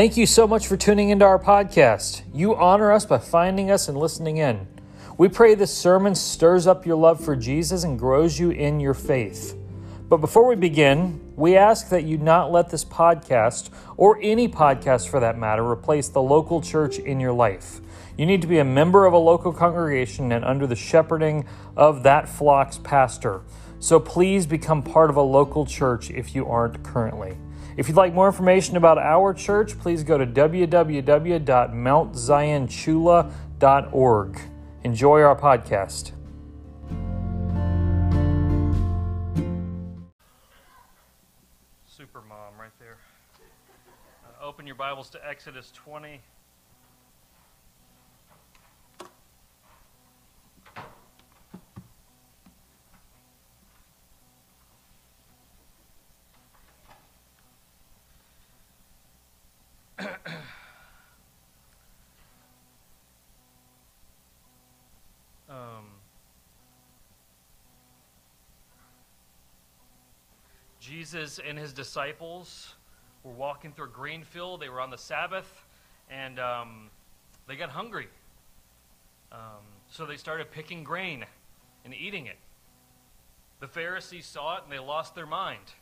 Thank you so much for tuning into our podcast. You honor us by finding us and listening in. We pray this sermon stirs up your love for Jesus and grows you in your faith. But before we begin, we ask that you not let this podcast, or any podcast for that matter, replace the local church in your life. You need to be a member of a local congregation and under the shepherding of that flock's pastor. So please become part of a local church if you aren't currently. If you'd like more information about our church, please go to www.mountzionchula.org. Enjoy our podcast. Super mom, right there. Uh, open your Bibles to Exodus 20. um, Jesus and his disciples were walking through a grain field. They were on the Sabbath, and um, they got hungry. Um, so they started picking grain and eating it. The Pharisees saw it and they lost their mind.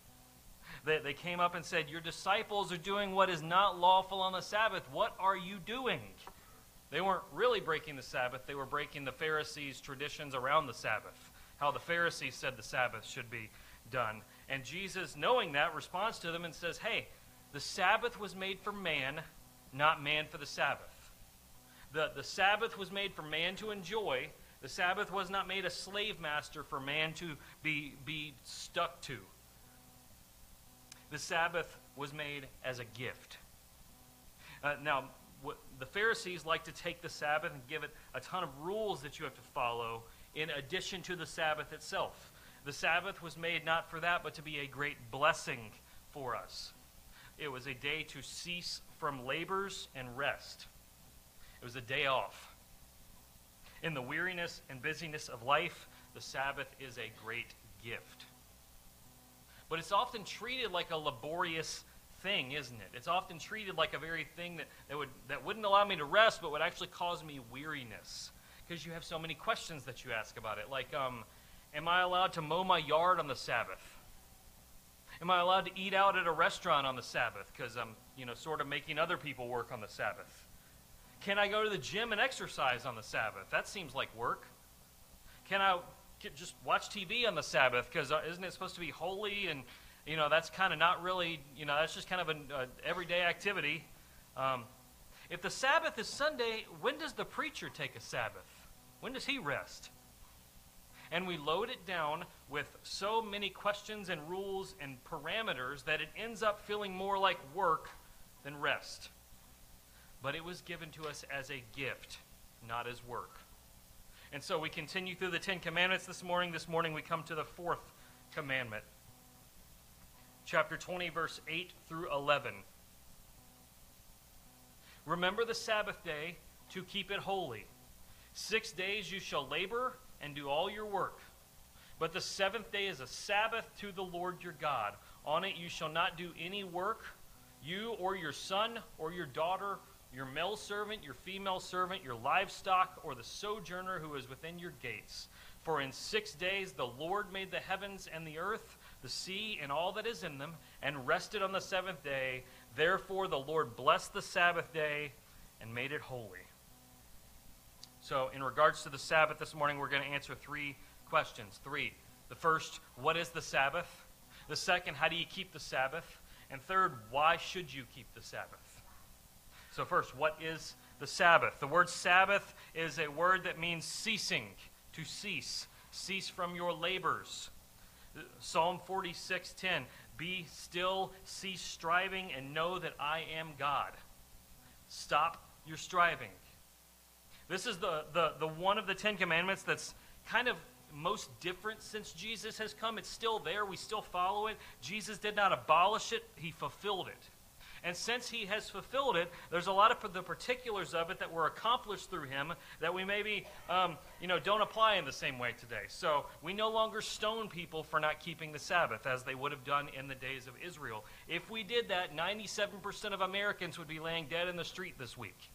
They, they came up and said, Your disciples are doing what is not lawful on the Sabbath. What are you doing? They weren't really breaking the Sabbath, they were breaking the Pharisees' traditions around the Sabbath, how the Pharisees said the Sabbath should be done. And Jesus, knowing that, responds to them and says, Hey, the Sabbath was made for man, not man for the Sabbath. The, the Sabbath was made for man to enjoy. The Sabbath was not made a slave master for man to be, be stuck to. The Sabbath was made as a gift. Uh, now, what, the Pharisees like to take the Sabbath and give it a ton of rules that you have to follow in addition to the Sabbath itself. The Sabbath was made not for that, but to be a great blessing for us. It was a day to cease from labors and rest. It was a day off. In the weariness and busyness of life, the Sabbath is a great gift. But it's often treated like a laborious thing, isn't it? It's often treated like a very thing that, that, would, that wouldn't allow me to rest, but would actually cause me weariness. Because you have so many questions that you ask about it. Like, um, am I allowed to mow my yard on the Sabbath? Am I allowed to eat out at a restaurant on the Sabbath? Because I'm, you know, sort of making other people work on the Sabbath. Can I go to the gym and exercise on the Sabbath? That seems like work. Can I just watch TV on the Sabbath? Because uh, isn't it supposed to be holy? And, you know, that's kind of not really, you know, that's just kind of an uh, everyday activity. Um, if the Sabbath is Sunday, when does the preacher take a Sabbath? When does he rest? And we load it down with so many questions and rules and parameters that it ends up feeling more like work than rest. But it was given to us as a gift, not as work. And so we continue through the Ten Commandments this morning. This morning we come to the fourth commandment. Chapter 20, verse 8 through 11. Remember the Sabbath day to keep it holy. Six days you shall labor and do all your work. But the seventh day is a Sabbath to the Lord your God. On it you shall not do any work, you or your son or your daughter, your male servant, your female servant, your livestock, or the sojourner who is within your gates. For in six days the Lord made the heavens and the earth, the sea, and all that is in them, and rested on the seventh day. Therefore the Lord blessed the Sabbath day and made it holy. So, in regards to the Sabbath this morning, we're going to answer three questions. Three. The first, what is the Sabbath? The second, how do you keep the Sabbath? And third, why should you keep the Sabbath? So, first, what is the Sabbath? The word Sabbath is a word that means ceasing, to cease, cease from your labors. Psalm 46:10, be still, cease striving, and know that I am God. Stop your striving. This is the, the, the one of the Ten Commandments that's kind of most different since Jesus has come. It's still there. We still follow it. Jesus did not abolish it, he fulfilled it. And since he has fulfilled it, there's a lot of the particulars of it that were accomplished through him that we maybe, um, you know, don't apply in the same way today. So we no longer stone people for not keeping the Sabbath as they would have done in the days of Israel. If we did that, 97% of Americans would be laying dead in the street this week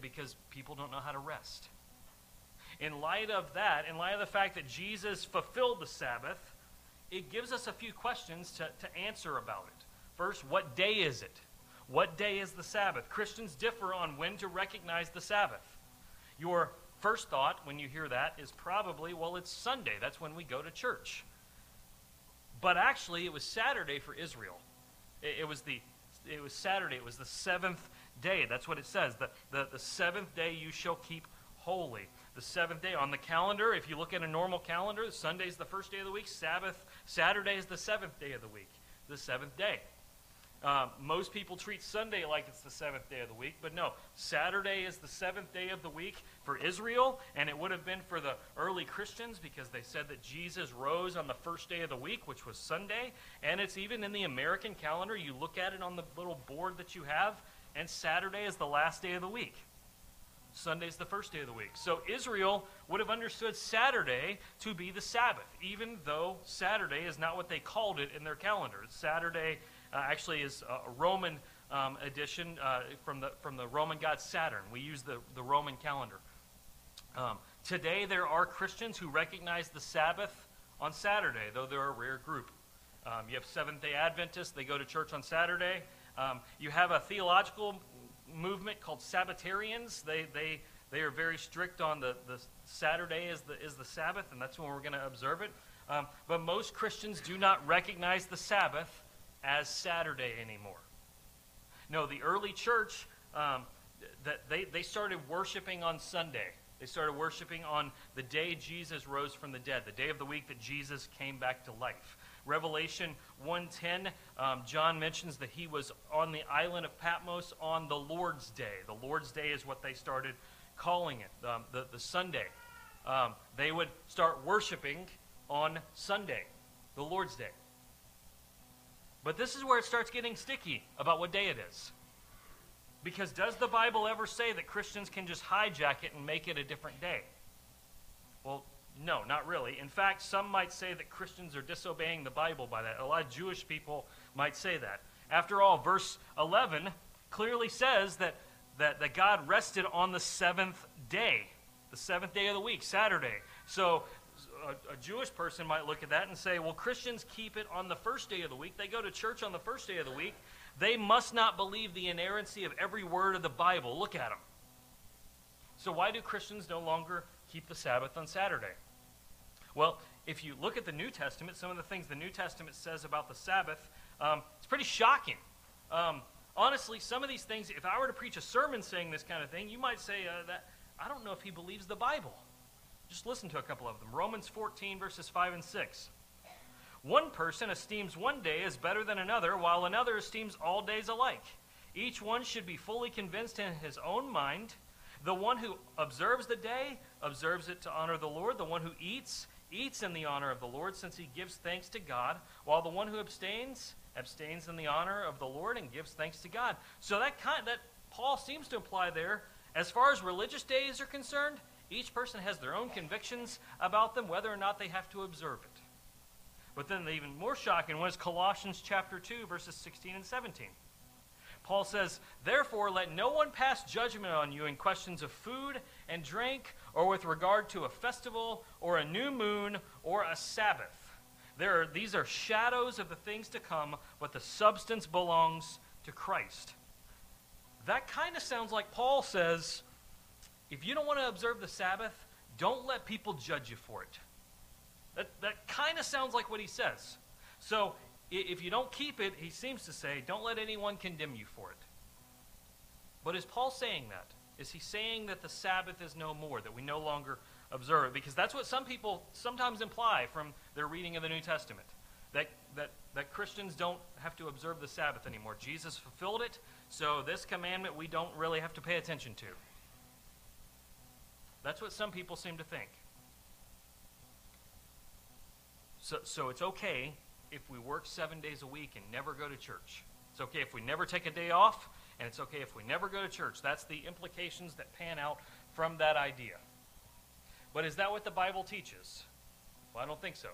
because people don't know how to rest. In light of that, in light of the fact that Jesus fulfilled the Sabbath, it gives us a few questions to, to answer about it. First, what day is it? What day is the Sabbath? Christians differ on when to recognize the Sabbath. Your first thought when you hear that is probably, well, it's Sunday. That's when we go to church. But actually, it was Saturday for Israel. It, it was the it was Saturday. It was the seventh day. That's what it says. The, the, the seventh day you shall keep holy. The seventh day on the calendar, if you look at a normal calendar, Sunday is the first day of the week. Sabbath, Saturday is the seventh day of the week. The seventh day. Uh, most people treat Sunday like it's the seventh day of the week, but no. Saturday is the seventh day of the week for Israel, and it would have been for the early Christians because they said that Jesus rose on the first day of the week, which was Sunday. And it's even in the American calendar. You look at it on the little board that you have, and Saturday is the last day of the week. Sunday's the first day of the week. So Israel would have understood Saturday to be the Sabbath, even though Saturday is not what they called it in their calendar. It's Saturday actually is a Roman um, edition uh, from, the, from the Roman god Saturn. We use the, the Roman calendar. Um, today, there are Christians who recognize the Sabbath on Saturday, though they're a rare group. Um, you have Seventh day Adventists, they go to church on Saturday. Um, you have a theological movement called Sabbatarians. They, they, they are very strict on the, the Saturday is the, is the Sabbath, and that's when we're going to observe it. Um, but most Christians do not recognize the Sabbath as Saturday anymore. No, the early church, um, that they, they started worshiping on Sunday. They started worshiping on the day Jesus rose from the dead, the day of the week that Jesus came back to life. Revelation 1:10, um, John mentions that he was on the island of Patmos on the Lord's Day. The Lord's Day is what they started calling it, um, the, the Sunday. Um, they would start worshiping on Sunday, the Lord's Day. But this is where it starts getting sticky about what day it is. Because does the Bible ever say that Christians can just hijack it and make it a different day? Well, no, not really. In fact, some might say that Christians are disobeying the Bible by that. A lot of Jewish people might say that. After all, verse 11 clearly says that, that, that God rested on the seventh day, the seventh day of the week, Saturday. So a, a, Jewish person might look at that and say, well, Christians keep it on the first day of the week. They go to church on the first day of the week. They must not believe the inerrancy of every word of the Bible. Look at them. So, why do Christians no longer keep the Sabbath on Saturday? Well, if you look at the New Testament, some of the things the New Testament says about the Sabbath, um, it's pretty shocking. Um, honestly, some of these things, if I were to preach a sermon saying this kind of thing, you might say uh, that I don't know if he believes the Bible. Just listen to a couple of them. Romans 14, verses 5 and 6. One person esteems one day as better than another, while another esteems all days alike. Each one should be fully convinced in his own mind. The one who observes the day observes it to honor the Lord. The one who eats, eats in the honor of the Lord, since he gives thanks to God, while the one who abstains, abstains in the honor of the Lord and gives thanks to God. So that kind that Paul seems to imply there, as far as religious days are concerned, each person has their own convictions about them, whether or not they have to observe it. But then the even more shocking one is Colossians chapter 2, verses 16 and 17. Paul says, Therefore, let no one pass judgment on you in questions of food and drink, or with regard to a festival, or a new moon, or a Sabbath. There are, these are shadows of the things to come, but the substance belongs to Christ. That kind of sounds like Paul says, if you don't want to observe the Sabbath, don't let people judge you for it. That, that kind of sounds like what he says. So if you don't keep it, he seems to say, don't let anyone condemn you for it. But is Paul saying that? Is he saying that the Sabbath is no more, that we no longer observe it? Because that's what some people sometimes imply from their reading of the New Testament. That, that, that Christians don't have to observe the Sabbath anymore. Jesus fulfilled it, so this commandment we don't really have to pay attention to. That's what some people seem to think. So, so it's okay if we work seven days a week and never go to church. It's okay if we never take a day off, and it's okay if we never go to church. That's the implications that pan out from that idea. But is that what the Bible teaches? Well, I don't think so.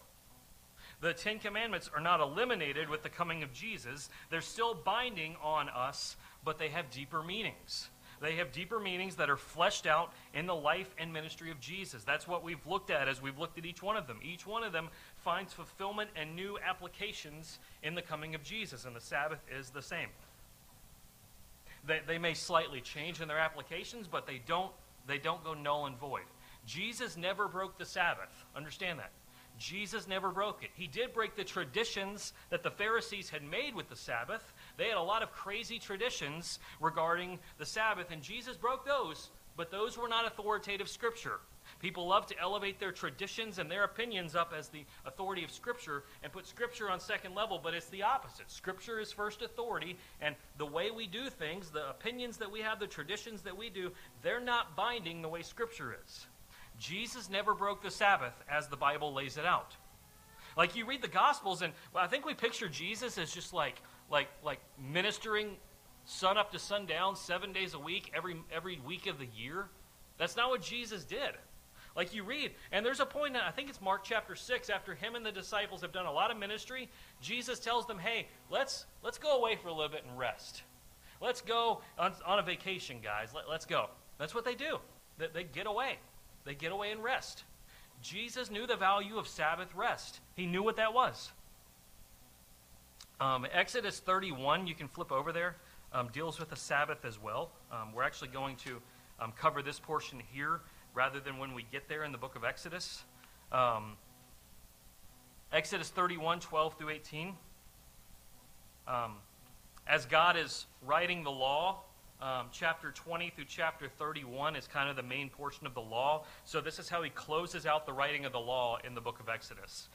The Ten Commandments are not eliminated with the coming of Jesus. They're still binding on us, but they have deeper meanings. They have deeper meanings that are fleshed out in the life and ministry of Jesus. That's what we've looked at as we've looked at each one of them. Each one of them finds fulfillment and new applications in the coming of Jesus, and the Sabbath is the same. They, they may slightly change in their applications, but they don't, they don't go null and void. Jesus never broke the Sabbath. Understand that. Jesus never broke it. He did break the traditions that the Pharisees had made with the Sabbath. They had a lot of crazy traditions regarding the Sabbath, and Jesus broke those, but those were not authoritative scripture. People love to elevate their traditions and their opinions up as the authority of Scripture and put Scripture on second level, but it's the opposite. Scripture is first authority, and the way we do things, the opinions that we have, the traditions that we do, they're not binding the way Scripture is. Jesus never broke the Sabbath as the Bible lays it out. Like you read the Gospels, and well, I think we picture Jesus as just like like like ministering sun up to sundown, seven days a week, every every week of the year. That's not what Jesus did. Like you read, and there's a point, I think it's Mark chapter 6, after him and the disciples have done a lot of ministry, Jesus tells them, hey, let's, let's go away for a little bit and rest. Let's go on, on a vacation, guys. Let, let's go. That's what they do. They, they get away. They get away and rest. Jesus knew the value of Sabbath rest. He knew what that was. Um, Exodus 31, you can flip over there, um, deals with the Sabbath as well. Um, we're actually going to um, cover this portion here rather than when we get there in the book of Exodus. Um, Exodus 31, 12 through 18. Um, as God is writing the law, um, chapter 20 through chapter 31 is kind of the main portion of the law. So, this is how he closes out the writing of the law in the book of Exodus.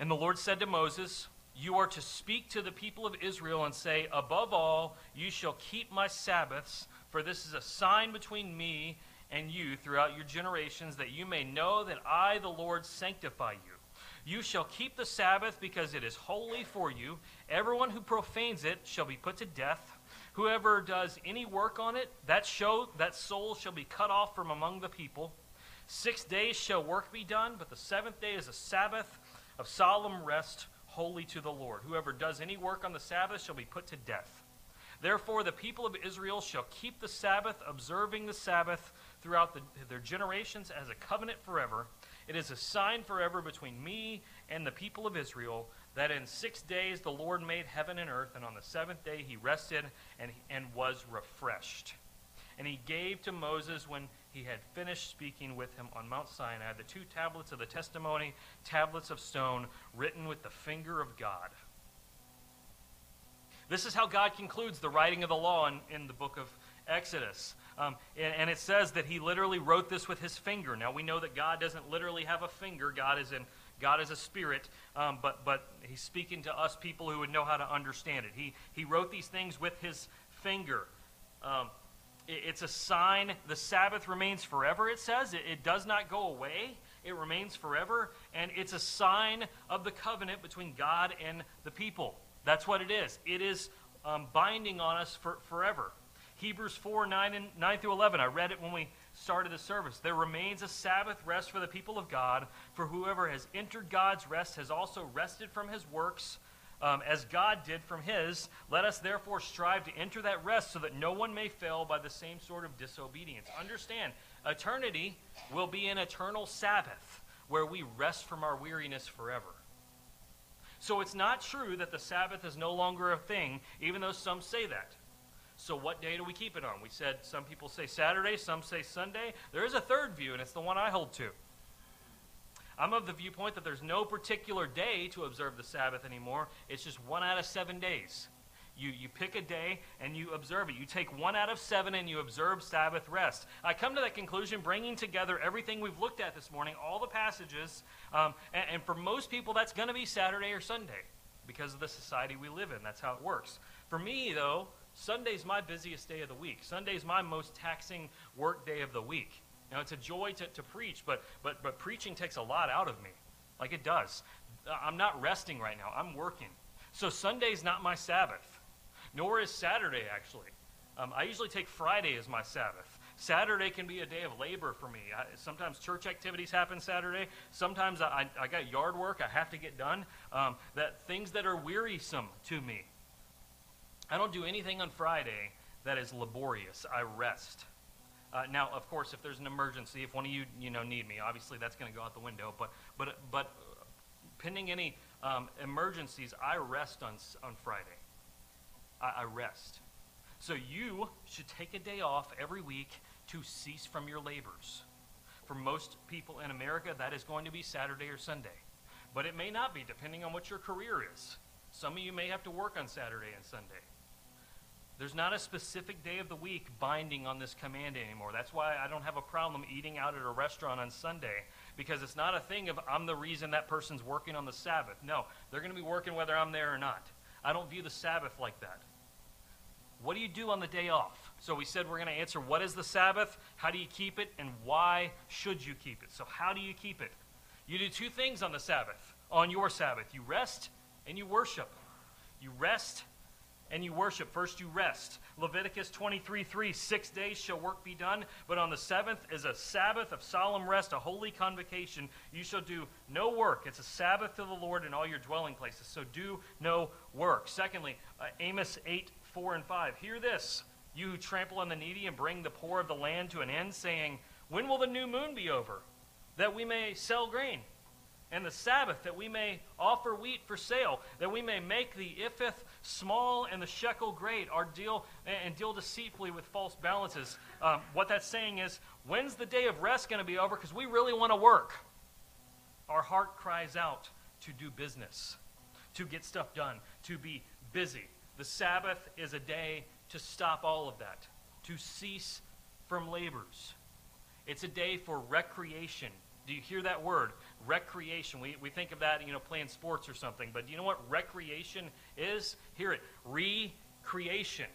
And the Lord said to Moses, You are to speak to the people of Israel and say, Above all, you shall keep my Sabbaths, for this is a sign between me and you throughout your generations, that you may know that I, the Lord, sanctify you. You shall keep the Sabbath because it is holy for you. Everyone who profanes it shall be put to death. Whoever does any work on it, that, show, that soul shall be cut off from among the people. Six days shall work be done, but the seventh day is a Sabbath of solemn rest, holy to the Lord. Whoever does any work on the Sabbath shall be put to death. Therefore, the people of Israel shall keep the Sabbath, observing the Sabbath throughout the, their generations as a covenant forever. It is a sign forever between me and the people of Israel that in six days the Lord made heaven and earth, and on the seventh day he rested and, and was refreshed. And he gave to Moses, when he had finished speaking with him on Mount Sinai, the two tablets of the testimony, tablets of stone, written with the finger of God. This is how God concludes the writing of the law in, in the book of Exodus. Um, and, and, it says that he literally wrote this with his finger. Now we know that God doesn't literally have a finger. God is in God is a spirit, um, but, but he's speaking to us people who would know how to understand it. He, he wrote these things with his finger. Um, it, it's a sign. The Sabbath remains forever, it says. It, it does not go away, it remains forever. And it's a sign of the covenant between God and the people. That's what it is. It is um, binding on us for, forever. Hebrews 4 9, and, 9 through 11. I read it when we started the service. There remains a Sabbath rest for the people of God, for whoever has entered God's rest has also rested from his works. Um, as God did from his. Let us therefore strive to enter that rest so that no one may fail by the same sort of disobedience. Understand, eternity will be an eternal Sabbath where we rest from our weariness forever. So it's not true that the Sabbath is no longer a thing, even though some say that. So what day do we keep it on? We said some people say Saturday, some say Sunday. There is a third view, and it's the one I hold to. I'm of the viewpoint that there's no particular day to observe the Sabbath anymore. It's just one out of seven days. You, you pick a day and you observe it. You take one out of seven and you observe Sabbath rest. I come to that conclusion bringing together everything we've looked at this morning, all the passages, um, and, and for most people, that's going to be Saturday or Sunday because of the society we live in. That's how it works. For me, though, Sunday's my busiest day of the week. Sunday's my most taxing work day of the week. You know, it's a joy to, to preach, but, but, but preaching takes a lot out of me. Like it does. I'm not resting right now, I'm working. So Sunday's not my Sabbath, nor is Saturday, actually. Um, I usually take Friday as my Sabbath. Saturday can be a day of labor for me. I, sometimes church activities happen Saturday. Sometimes I, I, got yard work I have to get done. Um, that things that are wearisome to me. I don't do anything on Friday that is laborious. I rest. Uh, now, of course, if there's an emergency, if one of you you know need me, obviously that's going to go out the window. But but but pending any um, emergencies, I rest on on Friday. I, I rest. So you should take a day off every week to cease from your labors. For most people in America, that is going to be Saturday or Sunday. But it may not be, depending on what your career is. Some of you may have to work on Saturday and Sunday. There's not a specific day of the week binding on this command anymore. That's why I don't have a problem eating out at a restaurant on Sunday because it's not a thing of I'm the reason that person's working on the Sabbath. No, they're going to be working whether I'm there or not. I don't view the Sabbath like that. What do you do on the day off? So we said we're going to answer what is the Sabbath, how do you keep it, and why should you keep it? So, how do you keep it? You do two things on the Sabbath, on your Sabbath you rest and you worship. You rest and you worship. First, you rest. Leviticus 23 3 Six days shall work be done, but on the seventh is a Sabbath of solemn rest, a holy convocation. You shall do no work. It's a Sabbath to the Lord in all your dwelling places. So do no work. Secondly, uh, Amos 8 4 and 5. Hear this, you who trample on the needy and bring the poor of the land to an end, saying, When will the new moon be over, that we may sell grain? And the Sabbath, that we may offer wheat for sale, that we may make the ephah small and the shekel great, our deal and deal deceitfully with false balances. Um, what that's saying is, when's the day of rest going to be over? Because we really want to work. Our heart cries out to do business, to get stuff done, to be busy. The Sabbath is a day to stop all of that, to cease from labors. It's a day for recreation. Do you hear that word? Recreation. We, we think of that, you know, playing sports or something. But do you know what recreation is? Hear it. Recreation.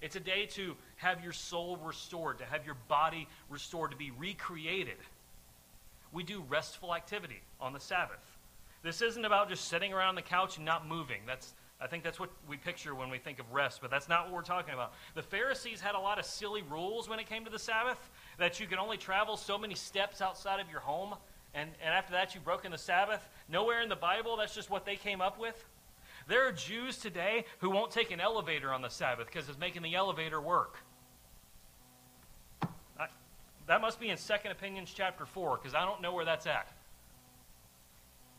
It's a day to have your soul restored, to have your body restored, to be recreated. We do restful activity on the Sabbath. This isn't about just sitting around the couch and not moving. That's, I think that's what we picture when we think of rest, but that's not what we're talking about. The Pharisees had a lot of silly rules when it came to the Sabbath that you could only travel so many steps outside of your home, and, and after that you've broken the Sabbath. Nowhere in the Bible, that's just what they came up with. There are Jews today who won't take an elevator on the Sabbath because it's making the elevator work. I, that must be in Second Opinions chapter 4 because I don't know where that's at.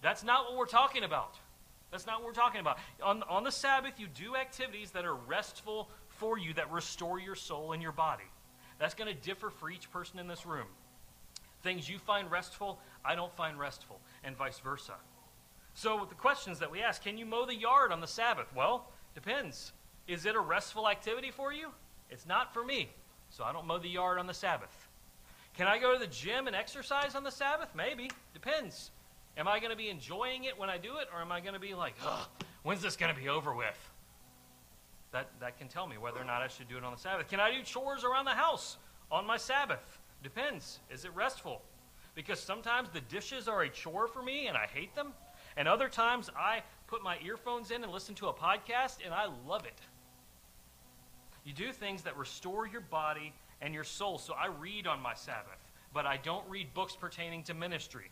That's not what we're talking about. That's not what we're talking about. On, on the Sabbath, you do activities that are restful for you, that restore your soul and your body. That's going to differ for each person in this room. Things you find restful, I don't find restful, and vice versa. So, the questions that we ask can you mow the yard on the Sabbath? Well, depends. Is it a restful activity for you? It's not for me, so I don't mow the yard on the Sabbath. Can I go to the gym and exercise on the Sabbath? Maybe. Depends. Am I going to be enjoying it when I do it, or am I going to be like, Ugh, when's this going to be over with? That, that can tell me whether or not I should do it on the Sabbath. Can I do chores around the house on my Sabbath? Depends. Is it restful? Because sometimes the dishes are a chore for me and I hate them. And other times I put my earphones in and listen to a podcast and I love it. You do things that restore your body and your soul. So I read on my Sabbath, but I don't read books pertaining to ministry.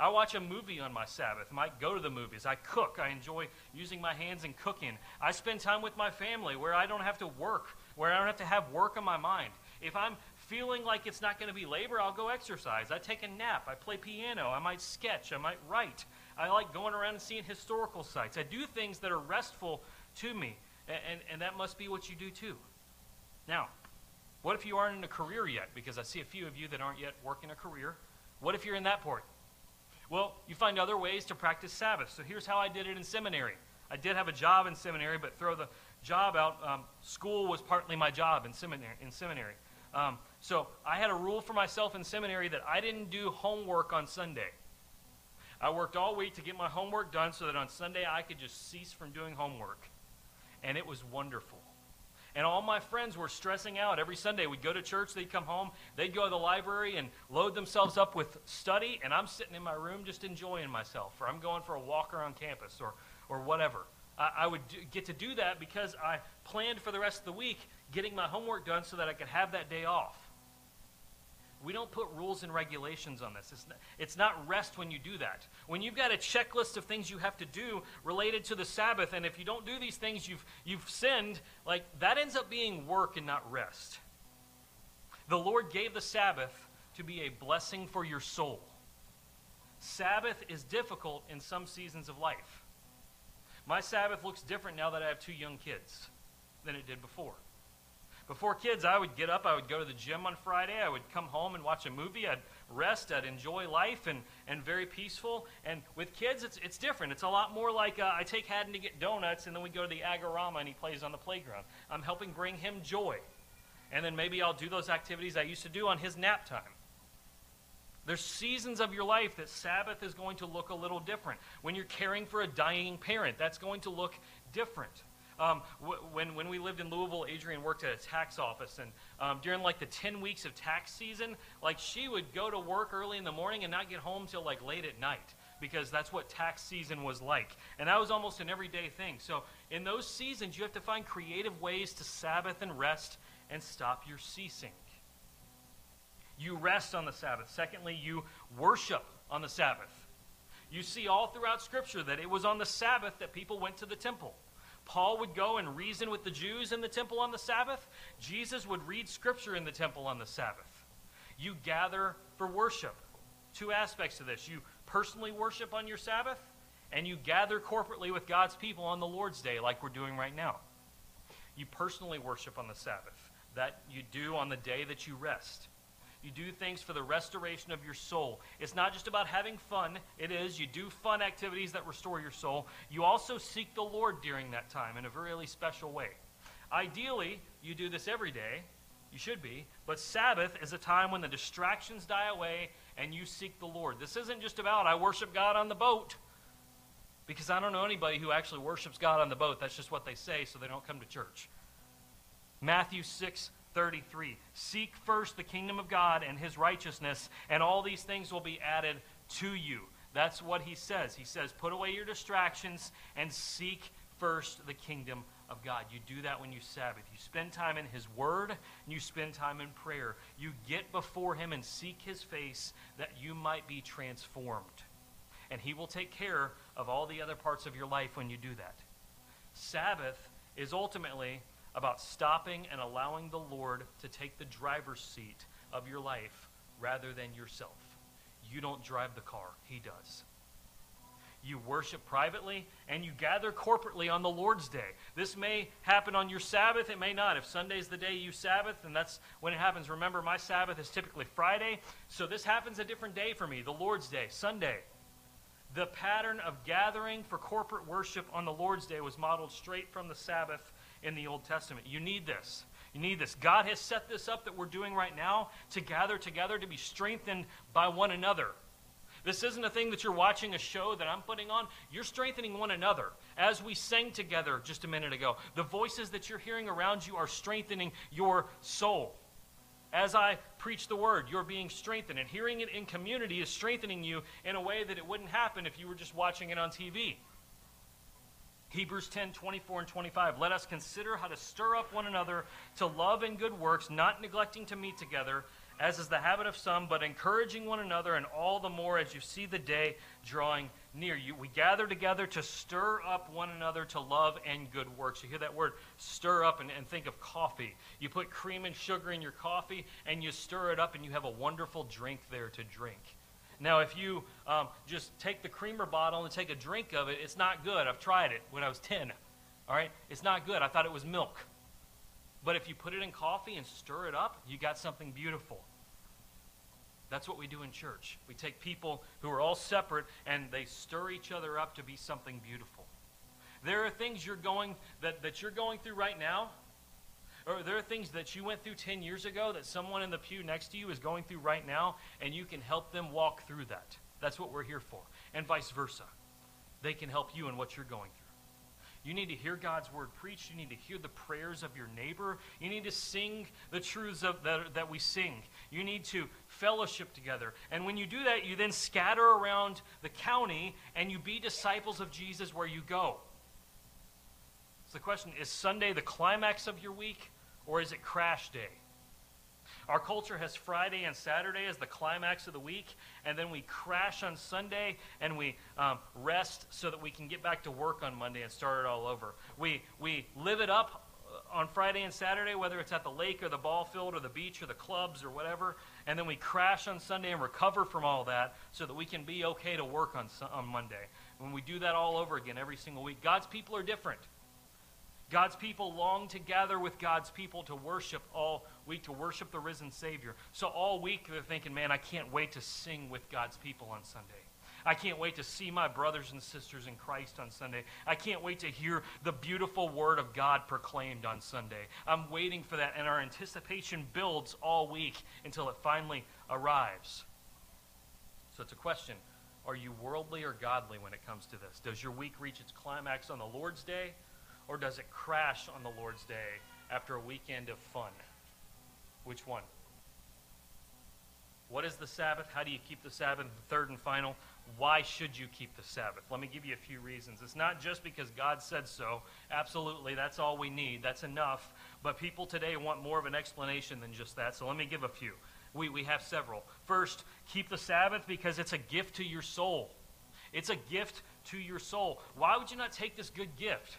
I watch a movie on my Sabbath. I might go to the movies. I cook. I enjoy using my hands and cooking. I spend time with my family where I don't have to work, where I don't have to have work on my mind. If I'm feeling like it's not going to be labor, I'll go exercise. I take a nap. I play piano. I might sketch. I might write. I like going around and seeing historical sites. I do things that are restful to me. And, and, and that must be what you do too. Now, what if you aren't in a career yet? Because I see a few of you that aren't yet working a career. What if you're in that point? Well, you find other ways to practice Sabbath. So here's how I did it in seminary. I did have a job in seminary, but throw the job out. Um, school was partly my job in seminary. In seminary. Um, so I had a rule for myself in seminary that I didn't do homework on Sunday. I worked all week to get my homework done so that on Sunday I could just cease from doing homework. And it was wonderful. And all my friends were stressing out. Every Sunday we'd go to church, they'd come home, they'd go to the library and load themselves up with study, and I'm sitting in my room just enjoying myself, or I'm going for a walk around campus, or, or whatever. I, I would do, get to do that because I planned for the rest of the week getting my homework done so that I could have that day off. We don't put rules and regulations on this. It's not, it's not rest when you do that. When you've got a checklist of things you have to do related to the Sabbath, and if you don't do these things, you've, you've sinned, like that ends up being work and not rest. The Lord gave the Sabbath to be a blessing for your soul. Sabbath is difficult in some seasons of life. My Sabbath looks different now that I have two young kids than it did before. Before kids, I would get up, I would go to the gym on Friday, I would come home and watch a movie, I'd rest, I'd enjoy life and, and very peaceful. And with kids, it's, it's different. It's a lot more like uh, I take Haddon to get donuts and then we go to the Agorama and he plays on the playground. I'm helping bring him joy. And then maybe I'll do those activities I used to do on his nap time. There's seasons of your life that Sabbath is going to look a little different. When you're caring for a dying parent, that's going to look different. Um, when, when we lived in Louisville, Adrian worked at a tax office, and um, during like the 10 weeks of tax season, like she would go to work early in the morning and not get home till like late at night because that's what tax season was like. And that was almost an everyday thing. So in those seasons, you have to find creative ways to Sabbath and rest and stop your ceasing. You rest on the Sabbath. Secondly, you worship on the Sabbath. You see all throughout Scripture that it was on the Sabbath that people went to the temple. Paul would go and reason with the Jews in the temple on the Sabbath. Jesus would read Scripture in the temple on the Sabbath. You gather for worship. Two aspects to this. You personally worship on your Sabbath, and you gather corporately with God's people on the Lord's Day, like we're doing right now. You personally worship on the Sabbath. That you do on the day that you rest. You do things for the restoration of your soul. It's not just about having fun. It is. You do fun activities that restore your soul. You also seek the Lord during that time in a really special way. Ideally, you do this every day. You should be. But Sabbath is a time when the distractions die away and you seek the Lord. This isn't just about, I worship God on the boat. Because I don't know anybody who actually worships God on the boat. That's just what they say, so they don't come to church. Matthew 6 33. Seek first the kingdom of God and his righteousness, and all these things will be added to you. That's what he says. He says, put away your distractions and seek first the kingdom of God. You do that when you Sabbath. You spend time in his word, and you spend time in prayer. You get before him and seek his face that you might be transformed. And he will take care of all the other parts of your life when you do that. Sabbath is ultimately about stopping and allowing the Lord to take the driver's seat of your life rather than yourself. You don't drive the car, He does. You worship privately and you gather corporately on the Lord's Day. This may happen on your Sabbath, it may not. If Sunday's the day you Sabbath, and that's when it happens. Remember, my Sabbath is typically Friday, so this happens a different day for me, the Lord's Day, Sunday. The pattern of gathering for corporate worship on the Lord's Day was modeled straight from the Sabbath in the Old Testament. You need this. You need this. God has set this up that we're doing right now to gather together to be strengthened by one another. This isn't a thing that you're watching a show that I'm putting on. You're strengthening one another. As we sang together just a minute ago, the voices that you're hearing around you are strengthening your soul. As I preach the word, you're being strengthened. And hearing it in community is strengthening you in a way that it wouldn't happen if you were just watching it on TV. Hebrews 10 24 and 25. Let us consider how to stir up one another to love and good works, not neglecting to meet together, as is the habit of some, but encouraging one another, and all the more as you see the day drawing near you. We gather together to stir up one another to love and good works. You hear that word stir up and, and think of coffee. You put cream and sugar in your coffee, and you stir it up, and you have a wonderful drink there to drink. Now, if you um, just take the creamer bottle and take a drink of it, it's not good. I've tried it when I was 10. All right? It's not good. I thought it was milk. But if you put it in coffee and stir it up, you got something beautiful. That's what we do in church. We take people who are all separate and they stir each other up to be something beautiful. There are things you're going that, that you're going through right now or there are things that you went through 10 years ago that someone in the pew next to you is going through right now, and you can help them walk through that. That's what we're here for. And vice versa. They can help you in what you're going through. You need to hear God's word preached. You need to hear the prayers of your neighbor. You need to sing the truths of, that, that we sing. You need to fellowship together. And when you do that, you then scatter around the county and you be disciples of Jesus where you go. So the question is Sunday the climax of your week, or is it crash day? Our culture has Friday and Saturday as the climax of the week, and then we crash on Sunday and we um, rest so that we can get back to work on Monday and start it all over. We, we live it up uh, on Friday and Saturday, whether it's at the lake or the ball field or the beach or the clubs or whatever, and then we crash on Sunday and recover from all that so that we can be okay to work on, on Monday. When we do that all over again every single week, God's people are different. God's people long to gather with God's people to worship all week, to worship the risen Savior. So all week they're thinking, man, I can't wait to sing with God's people on Sunday. I can't wait to see my brothers and sisters in Christ on Sunday. I can't wait to hear the beautiful word of God proclaimed on Sunday. I'm waiting for that, and our anticipation builds all week until it finally arrives. So it's a question Are you worldly or godly when it comes to this? Does your week reach its climax on the Lord's day? Or does it crash on the Lord's day after a weekend of fun? Which one? What is the Sabbath? How do you keep the Sabbath? The third and final, why should you keep the Sabbath? Let me give you a few reasons. It's not just because God said so. Absolutely, that's all we need. That's enough. But people today want more of an explanation than just that. So let me give a few. We, we have several. First, keep the Sabbath because it's a gift to your soul. It's a gift to your soul. Why would you not take this good gift?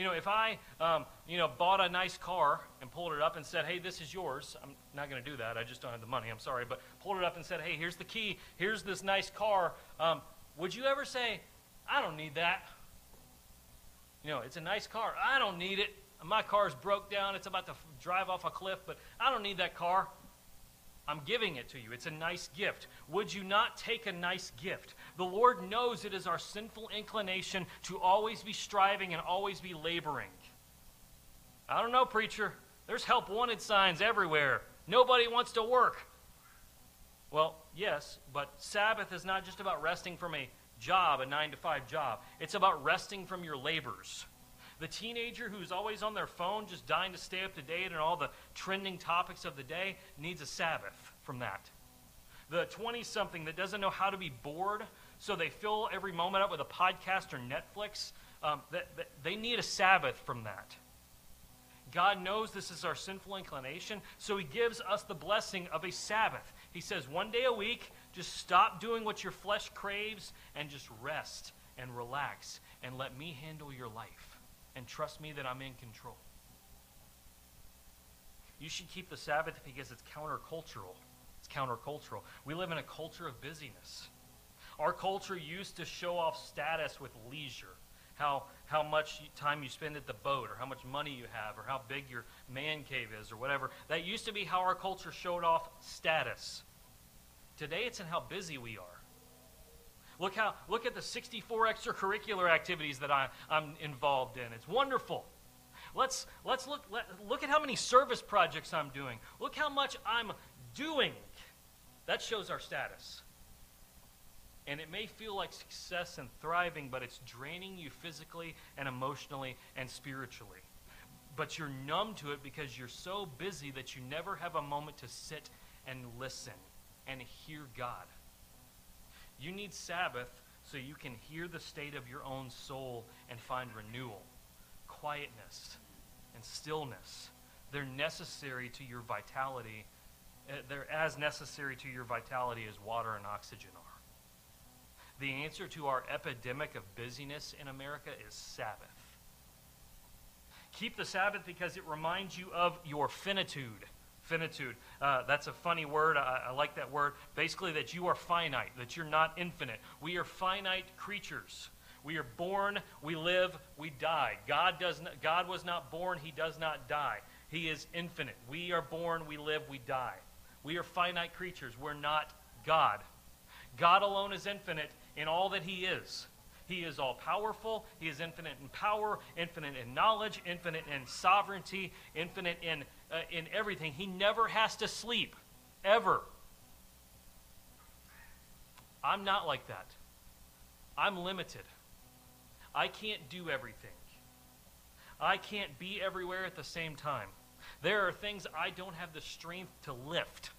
You know, if I, um, you know, bought a nice car and pulled it up and said, hey, this is yours, I'm not going to do that. I just don't have the money. I'm sorry. But pulled it up and said, hey, here's the key. Here's this nice car. Um, would you ever say, I don't need that? You know, it's a nice car. I don't need it. My car's broke down. It's about to drive off a cliff, but I don't need that car. I'm giving it to you. It's a nice gift. Would you not take a nice gift? The Lord knows it is our sinful inclination to always be striving and always be laboring. I don't know, preacher. There's help wanted signs everywhere. Nobody wants to work. Well, yes, but Sabbath is not just about resting from a job, a nine to five job. It's about resting from your labors. The teenager who's always on their phone, just dying to stay up to date on all the trending topics of the day, needs a Sabbath from that. The 20 something that doesn't know how to be bored, so they fill every moment up with a podcast or Netflix, um, that, that they need a Sabbath from that. God knows this is our sinful inclination, so He gives us the blessing of a Sabbath. He says, one day a week, just stop doing what your flesh craves and just rest and relax and let me handle your life and trust me that I'm in control. You should keep the Sabbath because it's countercultural. It's countercultural. We live in a culture of busyness. Our culture used to show off status with leisure. How, how much time you spend at the boat, or how much money you have, or how big your man cave is, or whatever. That used to be how our culture showed off status. Today, it's in how busy we are. Look how look at the 64 extracurricular activities that I, I'm involved in. It's wonderful. Let's let's look let, look at how many service projects I'm doing. Look how much I'm doing. That shows our status. And it may feel like success and thriving, but it's draining you physically and emotionally and spiritually. But you're numb to it because you're so busy that you never have a moment to sit and listen and hear God. You need Sabbath so you can hear the state of your own soul and find renewal, quietness, and stillness. They're necessary to your vitality. Uh, they're as necessary to your vitality as water and oxygen are. The answer to our epidemic of busyness in America is Sabbath. Keep the Sabbath because it reminds you of your finitude finitude. Uh, that's a funny word. I, I like that word. Basically, that you are finite, that you're not infinite. We are finite creatures. We are born, we live, we die. God, does not, God was not born, He does not die. He is infinite. We are born, we live, we die. We are finite creatures. We're not God. God alone is infinite in all that He is. He is all powerful. He is infinite in power, infinite in knowledge, infinite in sovereignty, infinite in, uh, in everything. He never has to sleep, ever. I'm not like that. I'm limited. I can't do everything. I can't be everywhere at the same time. There are things I don't have the strength to lift.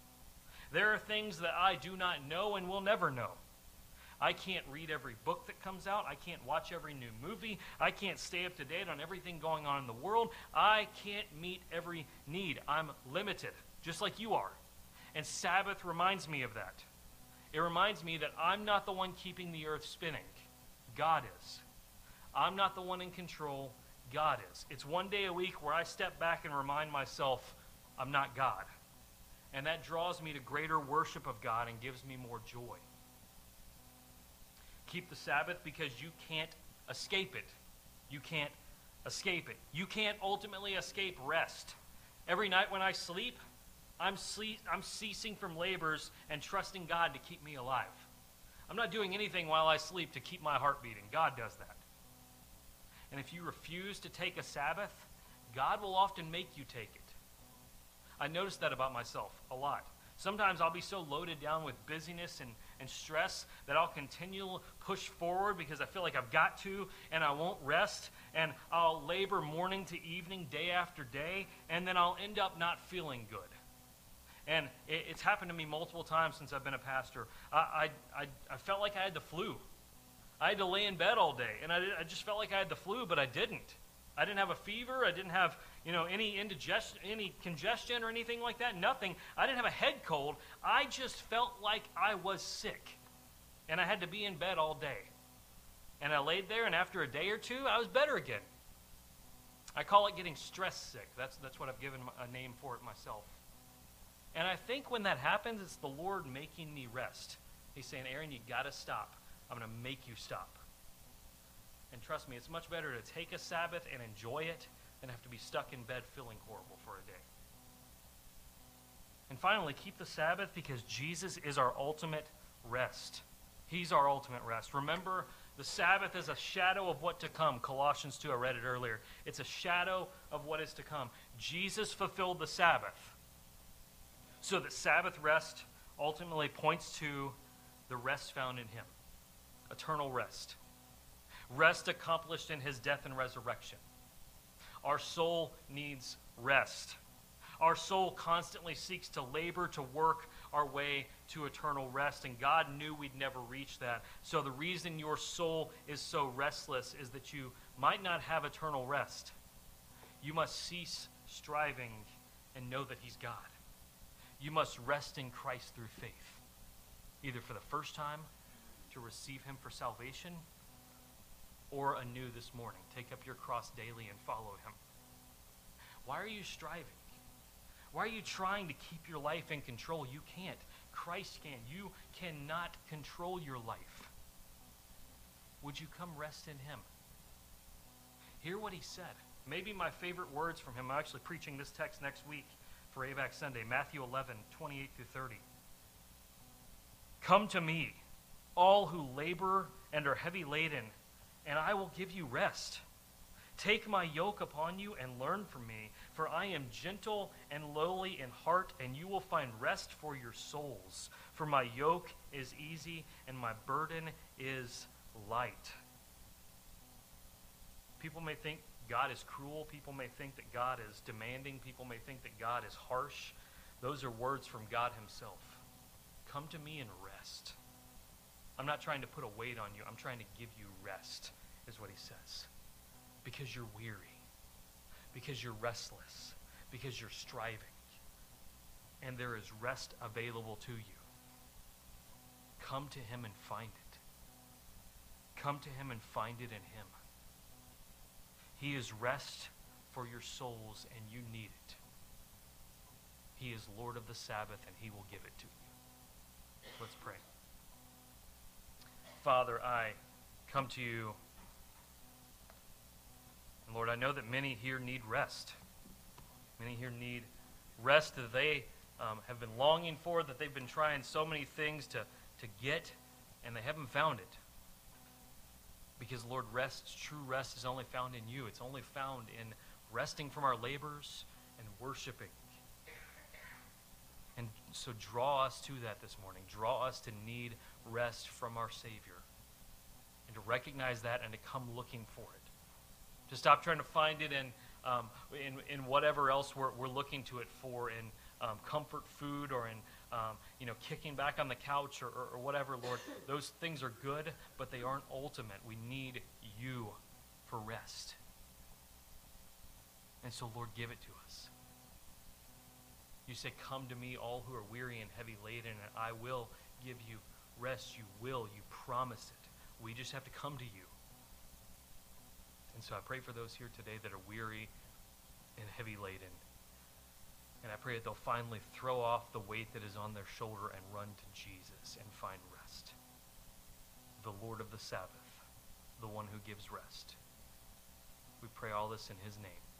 There are things that I do not know and will never know. I can't read every book that comes out. I can't watch every new movie. I can't stay up to date on everything going on in the world. I can't meet every need. I'm limited, just like you are. And Sabbath reminds me of that. It reminds me that I'm not the one keeping the earth spinning, God is. I'm not the one in control, God is. It's one day a week where I step back and remind myself I'm not God. And that draws me to greater worship of God and gives me more joy. Keep the Sabbath because you can't escape it. You can't escape it. You can't ultimately escape rest. Every night when I sleep, I'm, sle- I'm ceasing from labors and trusting God to keep me alive. I'm not doing anything while I sleep to keep my heart beating. God does that. And if you refuse to take a Sabbath, God will often make you take it. I notice that about myself a lot. Sometimes I'll be so loaded down with busyness and, and stress that I'll continue push forward because I feel like I've got to and I won't rest and I'll labor morning to evening, day after day, and then I'll end up not feeling good. And it, it's happened to me multiple times since I've been a pastor. I, I, I, I felt like I had the flu. I had to lay in bed all day, and I, I just felt like I had the flu, but I didn't. I didn't have a fever. I didn't have, you know, any indigestion, any congestion or anything like that. Nothing. I didn't have a head cold. I just felt like I was sick, and I had to be in bed all day. And I laid there, and after a day or two, I was better again. I call it getting stress sick. That's that's what I've given a name for it myself. And I think when that happens, it's the Lord making me rest. He's saying, Aaron, you got to stop. I'm going to make you stop. And trust me, it's much better to take a Sabbath and enjoy it than have to be stuck in bed feeling horrible for a day. And finally, keep the Sabbath because Jesus is our ultimate rest. He's our ultimate rest. Remember, the Sabbath is a shadow of what to come. Colossians 2, I read it earlier. It's a shadow of what is to come. Jesus fulfilled the Sabbath. So that Sabbath rest ultimately points to the rest found in Him eternal rest, rest accomplished in His death and resurrection. Our soul needs rest. Our soul constantly seeks to labor, to work our way to eternal rest, and God knew we'd never reach that. So, the reason your soul is so restless is that you might not have eternal rest. You must cease striving and know that He's God you must rest in Christ through faith, either for the first time to receive Him for salvation or anew this morning. Take up your cross daily and follow Him. Why are you striving? Why are you trying to keep your life in control? You can't. Christ can. You cannot control your life. Would you come rest in Him? Hear what He said. Maybe my favorite words from Him. I'm actually preaching this text next week for AVAC Sunday, Matthew 11, 28 through 30. Come to me, all who labor and are heavy laden, and I will give you rest. Take my yoke upon you and learn from me, for I am gentle and lowly in heart, and you will find rest for your souls. For my yoke is easy and my burden is light. People may think God is cruel. People may think that God is demanding. People may think that God is harsh. Those are words from God Himself. Come to me and rest. I'm not trying to put a weight on you. I'm trying to give you rest, is what He says. Because you're weary, because you're restless, because you're striving. And there is rest available to you. Come to Him and find it. Come to Him and find it in Him. He is rest for your souls, and you need it. He is Lord of the Sabbath, and He will give it to you. Let's pray. Father, I come to you. And Lord, I know that many here need rest. Many here need rest that they um, have been longing for, that they've been trying so many things to, to get, and they haven't found it. Because, Lord, rest, true rest, is only found in you. It's only found in resting from our labors and worshiping. And so draw us to that this morning. Draw us to need rest from our Savior. And to recognize that and to come looking for it. To stop trying to find it in, um, in, in whatever else we're, we're looking to it for, in um, comfort food or in um, you know, kicking back on the couch or, or, or whatever, Lord. Those things are good, but they aren't ultimate. We need you for rest. And so, Lord, give it to us. You say, Come to me, all who are weary and heavy laden, and I will give you rest. You will. You promise it. We just have to come to you. And so I pray for those here today that are weary and heavy laden. And I pray that they'll finally throw off the weight that is on their shoulder and run to Jesus and find rest. The Lord of the Sabbath, the one who gives rest. We pray all this in his name.